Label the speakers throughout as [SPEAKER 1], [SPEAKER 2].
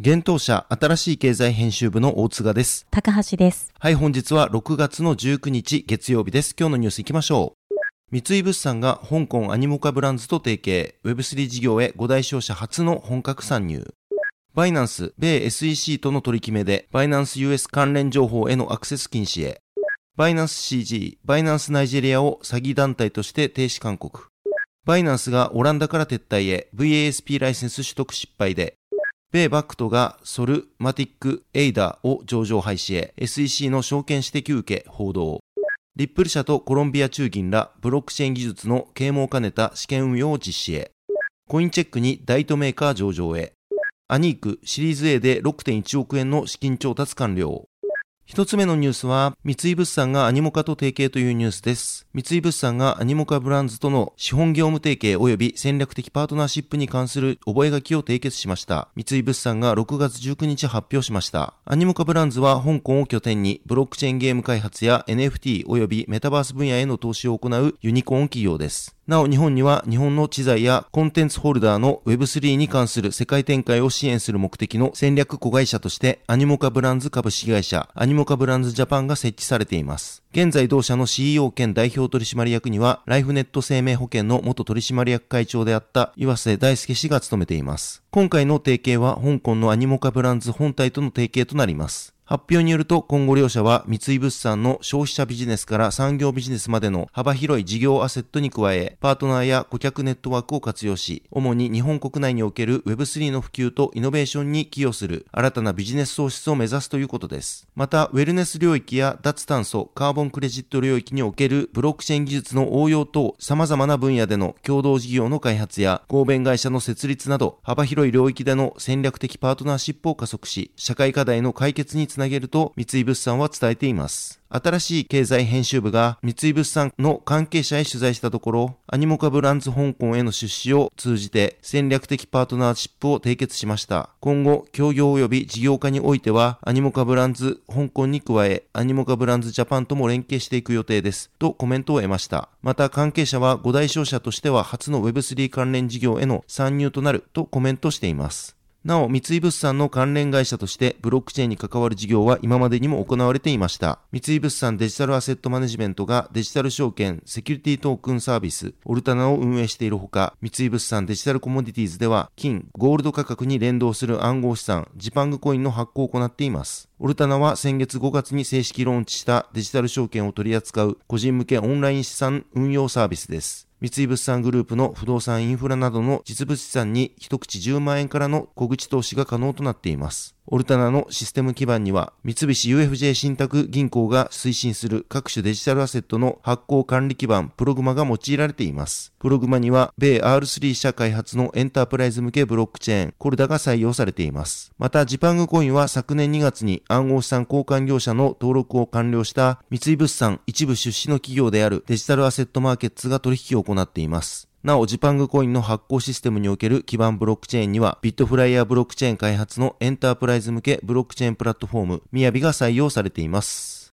[SPEAKER 1] 現当社新しい経済編集部の大塚です。
[SPEAKER 2] 高橋です。
[SPEAKER 1] はい、本日は6月の19日月曜日です。今日のニュース行きましょう。三井物産が香港アニモカブランズと提携、Web3 事業へ5大商社初の本格参入。バイナンス、米 SEC との取り決めで、バイナンス US 関連情報へのアクセス禁止へ。バイナンス CZ、バイナンスナイジェリアを詐欺団体として停止勧告。バイナンスがオランダから撤退へ VASP ライセンス取得失敗で、米バクトがソル、マティック、エイダを上場廃止へ SEC の証券指摘受け報道。リップル社とコロンビア中銀らブロックチェーン技術の啓蒙を兼ねた試験運用を実施へ。コインチェックに大都メーカー上場へ。アニークシリーズ A で6.1億円の資金調達完了。一つ目のニュースは、三井物産がアニモカと提携というニュースです。三井物産がアニモカブランズとの資本業務提携及び戦略的パートナーシップに関する覚書を締結しました。三井物産が6月19日発表しました。アニモカブランズは香港を拠点にブロックチェーンゲーム開発や NFT 及びメタバース分野への投資を行うユニコーン企業です。なお日本には日本の知財やコンテンツホルダーの Web3 に関する世界展開を支援する目的の戦略子会社としてアニモカブランズ株式会社アニニモカブランズジャパンが設置されています。現在同社の CEO 兼代表取締役にはライフネット生命保険の元取締役会長であった岩瀬大輔氏が務めています。今回の提携は香港のアニモカブランズ本体との提携となります。発表によると今後両社は三井物産の消費者ビジネスから産業ビジネスまでの幅広い事業アセットに加え、パートナーや顧客ネットワークを活用し、主に日本国内における Web3 の普及とイノベーションに寄与する新たなビジネス創出を目指すということです。また、ウェルネス領域や脱炭素、カーボンクレジット領域におけるブロックチェーン技術の応用等様々な分野での共同事業の開発や合弁会社の設立など幅広い領域での戦略的パートナーシップを加速し、社会課題の解決につなげると三井物産は伝えています。新しい経済編集部が三井物産の関係者へ取材したところ、アニモカブランズ香港への出資を通じて戦略的パートナーシップを締結しました。今後、協業及び事業化においては、アニモカブランズ香港に加え、アニモカブランズジャパンとも連携していく予定です。とコメントを得ました。また関係者は5大商社としては初の Web3 関連事業への参入となるとコメントしています。なお、三井物産の関連会社としてブロックチェーンに関わる事業は今までにも行われていました。三井物産デジタルアセットマネジメントがデジタル証券、セキュリティトークンサービス、オルタナを運営しているほか、三井物産デジタルコモディティーズでは、金、ゴールド価格に連動する暗号資産、ジパングコインの発行を行っています。オルタナは先月5月に正式ローンチしたデジタル証券を取り扱う個人向けオンライン資産運用サービスです。三井物産グループの不動産インフラなどの実物資産に一口10万円からの小口投資が可能となっています。オルタナのシステム基盤には、三菱 UFJ 信託銀行が推進する各種デジタルアセットの発行管理基盤、プログマが用いられています。プログマには、米 R3 社開発のエンタープライズ向けブロックチェーン、コルダが採用されています。また、ジパングコインは昨年2月に暗号資産交換業者の登録を完了した三井物産一部出資の企業であるデジタルアセットマーケッツが取引を行っています。なお、ジパングコインの発行システムにおける基盤ブロックチェーンには、ビットフライヤーブロックチェーン開発のエンタープライズ向けブロックチェーンプラットフォーム、みやびが採用されています。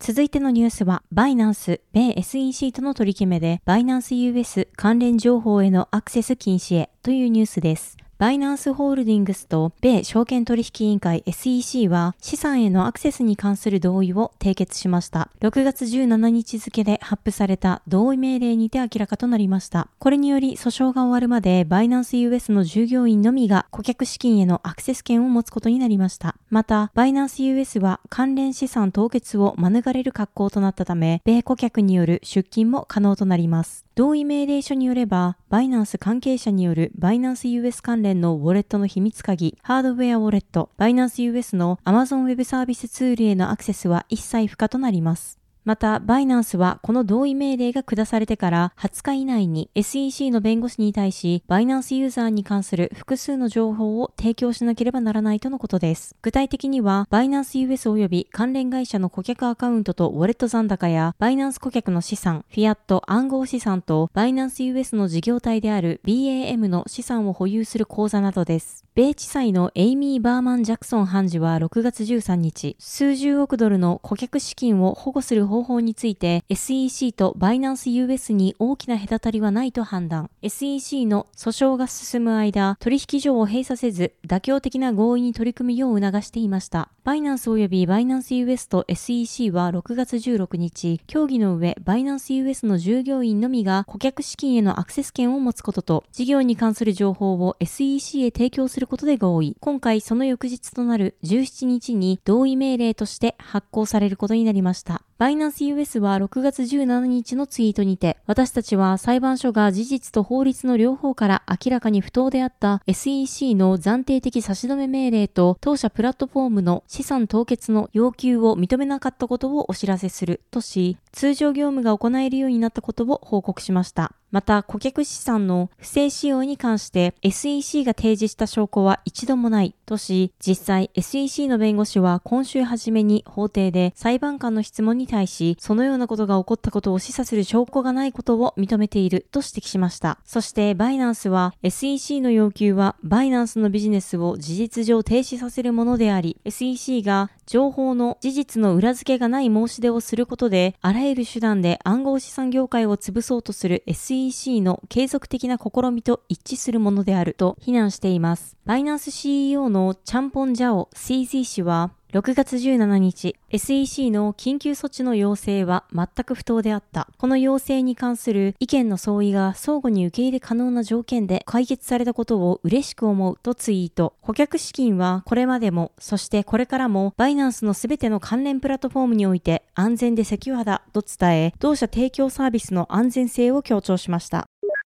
[SPEAKER 2] 続いてのニュースは、バイナンス、米 SEC との取り決めで、バイナンス US 関連情報へのアクセス禁止へというニュースです。バイナンスホールディングスと米証券取引委員会 SEC は資産へのアクセスに関する同意を締結しました。6月17日付で発布された同意命令にて明らかとなりました。これにより訴訟が終わるまでバイナンス US の従業員のみが顧客資金へのアクセス権を持つことになりました。また、バイナンス US は関連資産凍結を免れる格好となったため、米顧客による出金も可能となります。同意命令書によれば、バイナンス関係者によるバイナンス US 関連のウォレットの秘密鍵、ハードウェアウォレット、バイナンス US の Amazon Web サービスツールへのアクセスは一切不可となります。また、バイナンスはこの同意命令が下されてから20日以内に SEC の弁護士に対し、バイナンスユーザーに関する複数の情報を提供しなければならないとのことです。具体的には、バイナンス US 及び関連会社の顧客アカウントとウォレット残高や、バイナンス顧客の資産、フィアット暗号資産と、バイナンス US の事業体である BAM の資産を保有する口座などです。米地裁のエイミー・バーマン・ジャクソン判事は6月13日、数十億ドルの顧客資金を保護する法方法について SEC とバイナンス US に大きな隔たりはないと判断。SEC の訴訟が進む間、取引所を閉鎖せず、妥協的な合意に取り組むよう促していました。バイナンス及びバイナンス US と SEC は6月16日、協議の上、バイナンス US の従業員のみが顧客資金へのアクセス権を持つことと、事業に関する情報を SEC へ提供することで合意。今回その翌日となる17日に同意命令として発行されることになりました。バイナンス US は6月17日のツイートにて、私たちは裁判所が事実と法律の両方から明らかに不当であった SEC の暫定的差し止め命令と当社プラットフォームの資産凍結の要求を認めなかったことをお知らせするとし、通常業務が行えるようになったことを報告しました。また、顧客資産の不正使用に関して SEC が提示した証拠は一度もないとし、実際 SEC の弁護士は今週初めに法廷で裁判官の質問に対し、そのようなことが起こったことを示唆する証拠がないことを認めていると指摘しました。そしてバイナンスは SEC の要求はバイナンスのビジネスを事実上停止させるものであり、SEC が情報の事実の裏付けがない申し出をすることで、あらゆる手段で暗号資産業界を潰そうとする SEC の継続的な試みと一致するものであると非難しています。バイナンス CEO のチャンポンジャオ CZ 氏は、6月17日、SEC の緊急措置の要請は全く不当であった。この要請に関する意見の相違が相互に受け入れ可能な条件で解決されたことを嬉しく思うとツイート。顧客資金はこれまでも、そしてこれからもバイナンスのすべての関連プラットフォームにおいて安全でセキュアだと伝え、同社提供サービスの安全性を強調しました。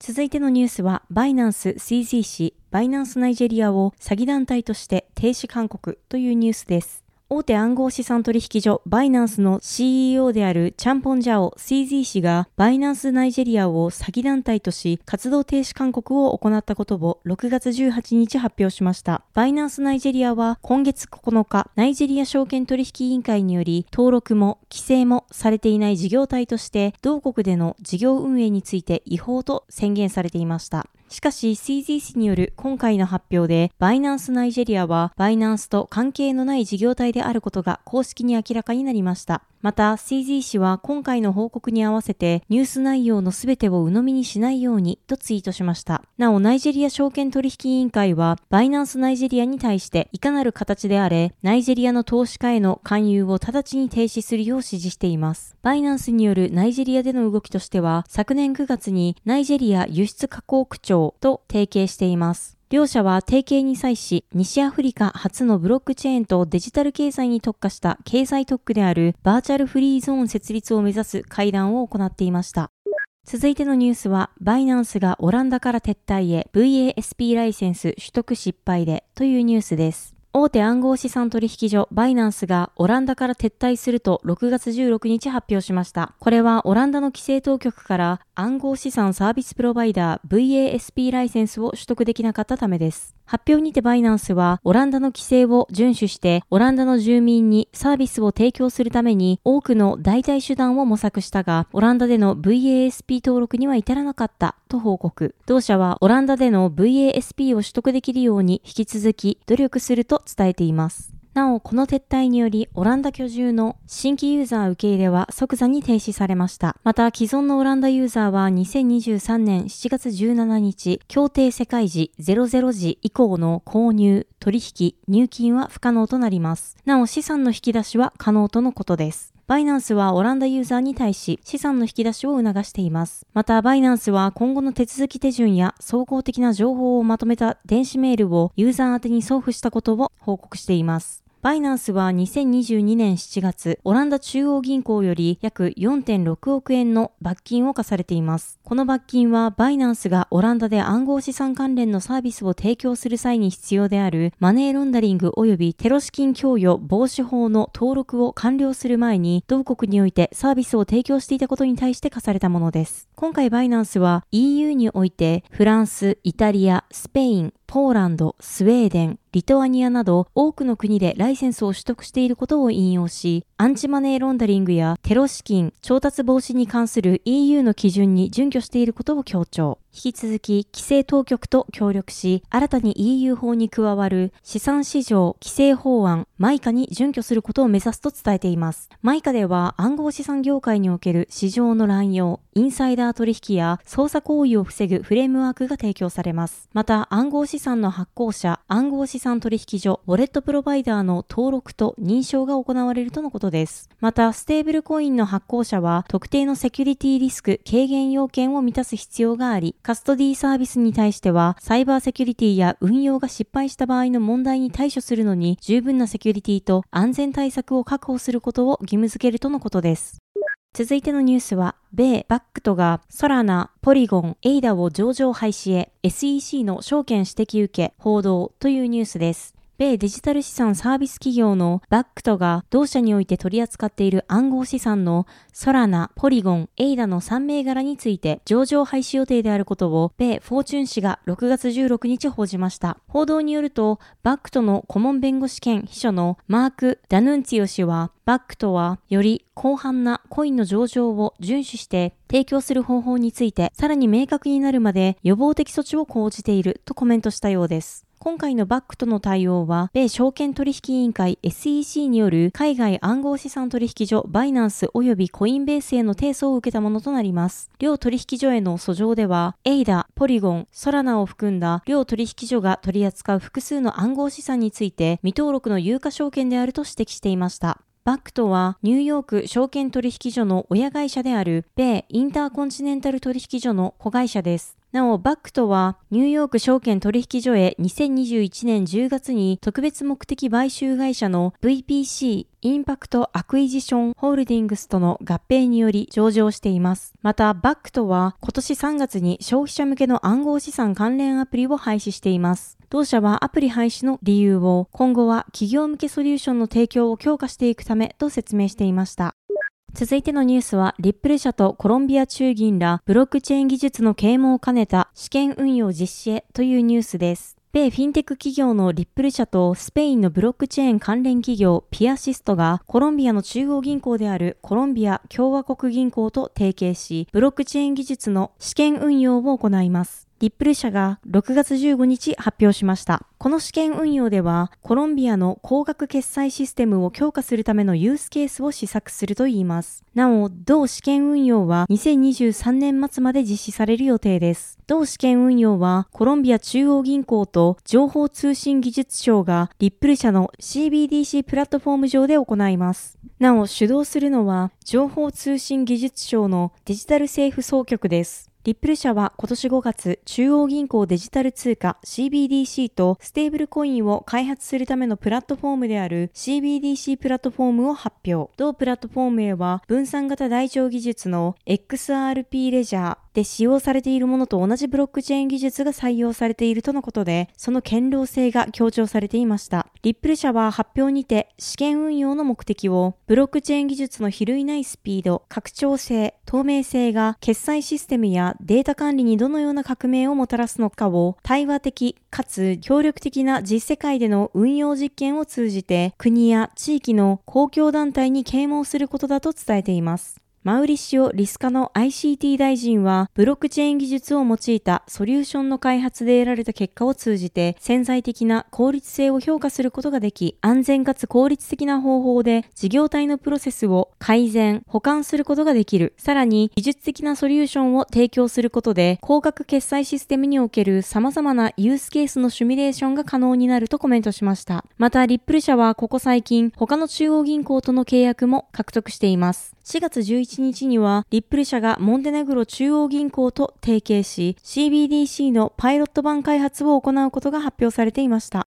[SPEAKER 2] 続いてのニュースは、バイナンス CZ 氏、バイナンスナイジェリアを詐欺団体として停止勧告というニュースです。大手暗号資産取引所バイナンスの CEO であるチャンポンジャオ CZ 氏がバイナンスナイジェリアを詐欺団体とし活動停止勧告を行ったことを6月18日発表しました。バイナンスナイジェリアは今月9日ナイジェリア証券取引委員会により登録も規制もされていない事業体として同国での事業運営について違法と宣言されていました。しかし CZC による今回の発表で、バイナンスナイジェリアはバイナンスと関係のない事業体であることが公式に明らかになりました。また、CZ 氏は今回の報告に合わせてニュース内容のすべてを鵜呑みにしないようにとツイートしました。なお、ナイジェリア証券取引委員会は、バイナンスナイジェリアに対していかなる形であれ、ナイジェリアの投資家への勧誘を直ちに停止するよう指示しています。バイナンスによるナイジェリアでの動きとしては、昨年9月にナイジェリア輸出加工区長と提携しています。両社は提携に際し、西アフリカ初のブロックチェーンとデジタル経済に特化した経済特区であるバーチャルフリーゾーン設立を目指す会談を行っていました。続いてのニュースは、バイナンスがオランダから撤退へ VASP ライセンス取得失敗でというニュースです。大手暗号資産取引所バイナンスがオランダから撤退すると6月16日発表しました。これはオランダの規制当局から暗号資産サービスプロバイダー VASP ライセンスを取得できなかったためです。発表にてバイナンスは、オランダの規制を遵守して、オランダの住民にサービスを提供するために多くの代替手段を模索したが、オランダでの VASP 登録には至らなかったと報告。同社は、オランダでの VASP を取得できるように引き続き努力すると伝えています。なお、この撤退により、オランダ居住の新規ユーザー受け入れは即座に停止されました。また、既存のオランダユーザーは2023年7月17日、協定世界時00時以降の購入、取引、入金は不可能となります。なお、資産の引き出しは可能とのことです。バイナンスはオランダユーザーに対し資産の引き出しを促しています。また、バイナンスは今後の手続き手順や総合的な情報をまとめた電子メールをユーザー宛てに送付したことを報告しています。バイナンスは2022年7月、オランダ中央銀行より約4.6億円の罰金を課されています。この罰金はバイナンスがオランダで暗号資産関連のサービスを提供する際に必要であるマネーロンダリング及びテロ資金供与防止法の登録を完了する前に同国においてサービスを提供していたことに対して課されたものです。今回バイナンスは EU においてフランス、イタリア、スペイン、ポーランド、スウェーデン、リトアニアなど多くの国でライセンスを取得していることを引用し、アンチマネーロンダリングやテロ資金、調達防止に関する EU の基準に準拠していることを強調。引き続き規制当局と協力し、新たに EU 法に加わる資産市場規制法案マイカに準拠することを目指すと伝えています。マイカでは暗号資産業界における市場の乱用、インサイダー取引や操作行為を防ぐフレームワークが提供されます。また暗号資産の発行者、暗号資産取引所、ウォレットプロバイダーの登録と認証が行われるとのことです。また、ステーブルコインの発行者は特定のセキュリティリスク軽減要件を満たす必要があり、カストディサービスに対しては、サイバーセキュリティや運用が失敗した場合の問題に対処するのに、十分なセキュリティと安全対策を確保することを義務付けるとのことです。続いてのニュースは、米バックトがソラナ、ポリゴン、エイダを上場廃止へ SEC の証券指摘受け報道というニュースです。米デジタル資産サービス企業のバックトが同社において取り扱っている暗号資産のソラナ、ポリゴン、エイダの3銘柄について上場廃止予定であることを米フォーチュン誌が6月16日報じました。報道によると、バックトの顧問弁護士兼秘書のマーク・ダヌンツィオ氏は、バックトはより広範なコインの上場を遵守して提供する方法についてさらに明確になるまで予防的措置を講じているとコメントしたようです。今回のバックトの対応は、米証券取引委員会 SEC による海外暗号資産取引所バイナンス及びコインベースへの提訴を受けたものとなります。両取引所への訴状では、エイダ、ポリゴン、ソラナを含んだ両取引所が取り扱う複数の暗号資産について未登録の有価証券であると指摘していました。バックトはニューヨーク証券取引所の親会社である米インターコンチネンタル取引所の子会社です。なお、バックトは、ニューヨーク証券取引所へ2021年10月に特別目的買収会社の VPC インパクトアクイジションホールディングスとの合併により上場しています。また、バックとは今年3月に消費者向けの暗号資産関連アプリを廃止しています。同社はアプリ廃止の理由を今後は企業向けソリューションの提供を強化していくためと説明していました。続いてのニュースは、リップル社とコロンビア中銀らブロックチェーン技術の啓蒙を兼ねた試験運用実施へというニュースです。米フィンテック企業のリップル社とスペインのブロックチェーン関連企業ピアシストがコロンビアの中央銀行であるコロンビア共和国銀行と提携し、ブロックチェーン技術の試験運用を行います。リップル社が6月15日発表しました。この試験運用では、コロンビアの高額決済システムを強化するためのユースケースを試作するといいます。なお、同試験運用は2023年末まで実施される予定です。同試験運用は、コロンビア中央銀行と情報通信技術省がリップル社の CBDC プラットフォーム上で行います。なお、主導するのは、情報通信技術省のデジタル政府総局です。リップル社は今年5月、中央銀行デジタル通貨 CBDC とステーブルコインを開発するためのプラットフォームである CBDC プラットフォームを発表。同プラットフォームへは分散型台帳技術の XRP レジャー、で使用されているものと同じブロックチェーン技術が採用されているとのことで、その堅牢性が強調されていました。リップル社は発表にて試験運用の目的を、ブロックチェーン技術の比類ないスピード、拡張性、透明性が決済システムやデータ管理にどのような革命をもたらすのかを対話的かつ協力的な実世界での運用実験を通じて国や地域の公共団体に啓蒙することだと伝えています。マウリシオ・リスカの ICT 大臣は、ブロックチェーン技術を用いたソリューションの開発で得られた結果を通じて、潜在的な効率性を評価することができ、安全かつ効率的な方法で事業体のプロセスを改善、保管することができる。さらに、技術的なソリューションを提供することで、高額決済システムにおける様々なユースケースのシミュレーションが可能になるとコメントしました。また、リップル社はここ最近、他の中央銀行との契約も獲得しています。4月11日には、リップル社がモンテネグロ中央銀行と提携し、CBDC のパイロット版開発を行うことが発表されていました。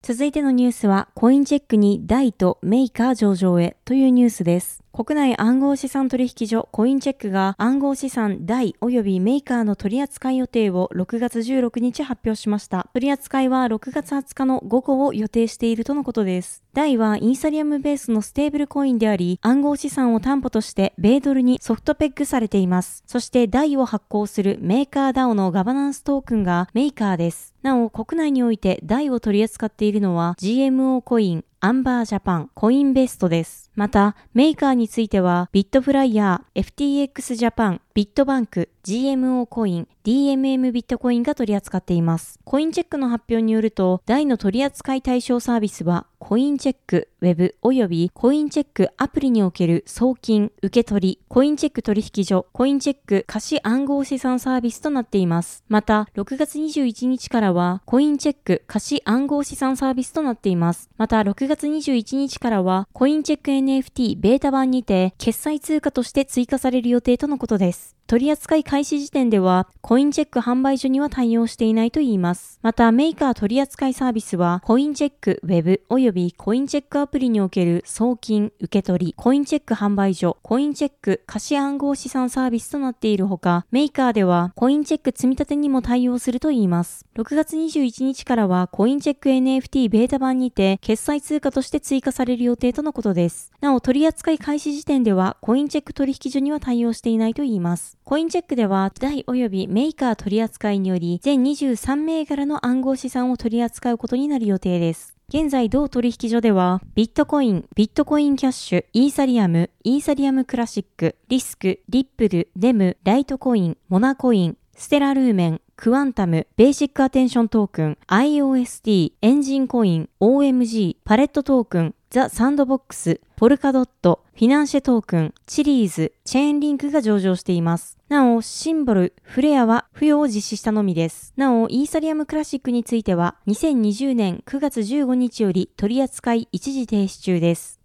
[SPEAKER 2] 続いてのニュースは、コインチェックにダイとメイカー上場へというニュースです。国内暗号資産取引所コインチェックが暗号資産大及びメーカーの取扱い予定を6月16日発表しました。取扱いは6月20日の午後を予定しているとのことです。大はイーサリアムベースのステーブルコインであり、暗号資産を担保として米ドルにソフトペッグされています。そしてダイを発行するメーカー DAO のガバナンストークンがメーカーです。なお、国内においてダイを取り扱っているのは GMO コイン、アンバージャパン、コインベストです。また、メーカーについては、ビットフライヤー、FTX ジャパン、ビットバンク、GMO コイン、DMM ビットコインが取り扱っています。コインチェックの発表によると、ダイの取扱い対象サービスは、コインチェック、ウェブ及びコインチェックアプリにおける送金、受け取り、コインチェック取引所、コインチェック貸し暗号資産サービスとなっています。また、6月21日からは、コインチェック貸し暗号資産サービスとなっています。また、6月21日からは、コインチェック NFT ベータ版にて、決済通貨として追加される予定とのことです。this 取扱い開始時点では、コインチェック販売所には対応していないといいます。また、メーカー取扱いサービスは、コインチェックウェブ及びコインチェックアプリにおける送金、受け取り、コインチェック販売所、コインチェック貸し暗号資産サービスとなっているほか、メーカーでは、コインチェック積み立てにも対応するといいます。6月21日からは、コインチェック NFT ベータ版にて、決済通貨として追加される予定とのことです。なお、取扱い開始時点では、コインチェック取引所には対応していないといいます。コインチェックでは、ダイ及びメーカー取扱いにより、全23銘柄の暗号資産を取り扱うことになる予定です。現在同取引所では、ビットコイン、ビットコインキャッシュ、イーサリアム、イーサリアムクラシック、リスク、リップル、ネム、ライトコイン、モナコイン、ステラルーメン、クアンタム、ベーシックアテンショントークン、IOST、エンジンコイン、OMG、パレットトークン、ザ・サンドボックス、ポルカドット、フィナンシェトークン、チリーズ、チェーンリンクが上場しています。なお、シンボル、フレアは付与を実施したのみです。なお、イーサリアムクラシックについては、2020年9月15日より取扱い一時停止中です。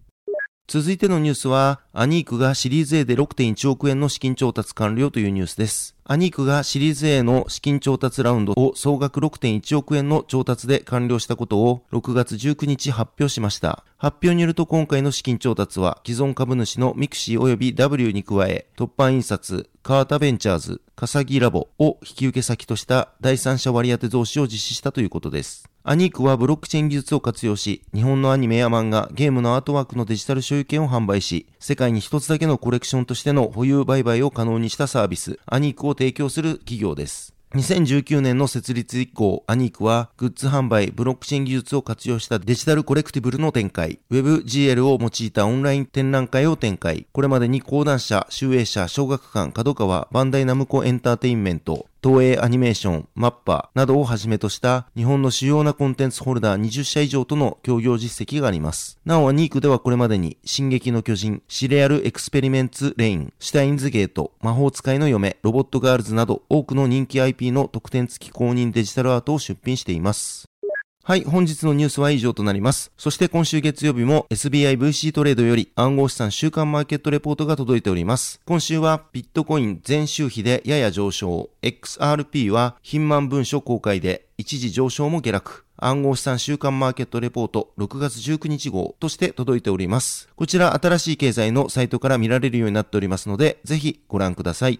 [SPEAKER 1] 続いてのニュースは、アニークがシリーズ A で6.1億円の資金調達完了というニュースです。アニークがシリーズ A の資金調達ラウンドを総額6.1億円の調達で完了したことを6月19日発表しました。発表によると今回の資金調達は既存株主のミクシー及び W に加え、凸版印刷、カータベンチャーズ、カサギラボを引き受け先とした第三者割当増資を実施したということです。アニークはブロックチェーン技術を活用し、日本のアニメや漫画、ゲームのアートワークのデジタル所有権を販売し、世界に一つだけのコレクションとしての保有売買を可能にしたサービス、アニークを提供する企業です。2019年の設立以降、アニークはグッズ販売、ブロックチェーン技術を活用したデジタルコレクティブルの展開、WebGL を用いたオンライン展覧会を展開、これまでに講談社、集英社、小学館、角川、バンダイナムコエンターテインメント、東映アニメーション、マッパなどをはじめとした日本の主要なコンテンツホルダー20社以上との協業実績があります。なお、アニークではこれまでに、進撃の巨人、シレアルエクスペリメンツレイン、シュタインズゲート、魔法使いの嫁、ロボットガールズなど多くの人気 IP の特典付き公認デジタルアートを出品しています。はい、本日のニュースは以上となります。そして今週月曜日も SBIVC トレードより暗号資産週間マーケットレポートが届いております。今週はビットコイン全周比でやや上昇、XRP は貧満文書公開で一時上昇も下落、暗号資産週間マーケットレポート6月19日号として届いております。こちら新しい経済のサイトから見られるようになっておりますので、ぜひご覧ください。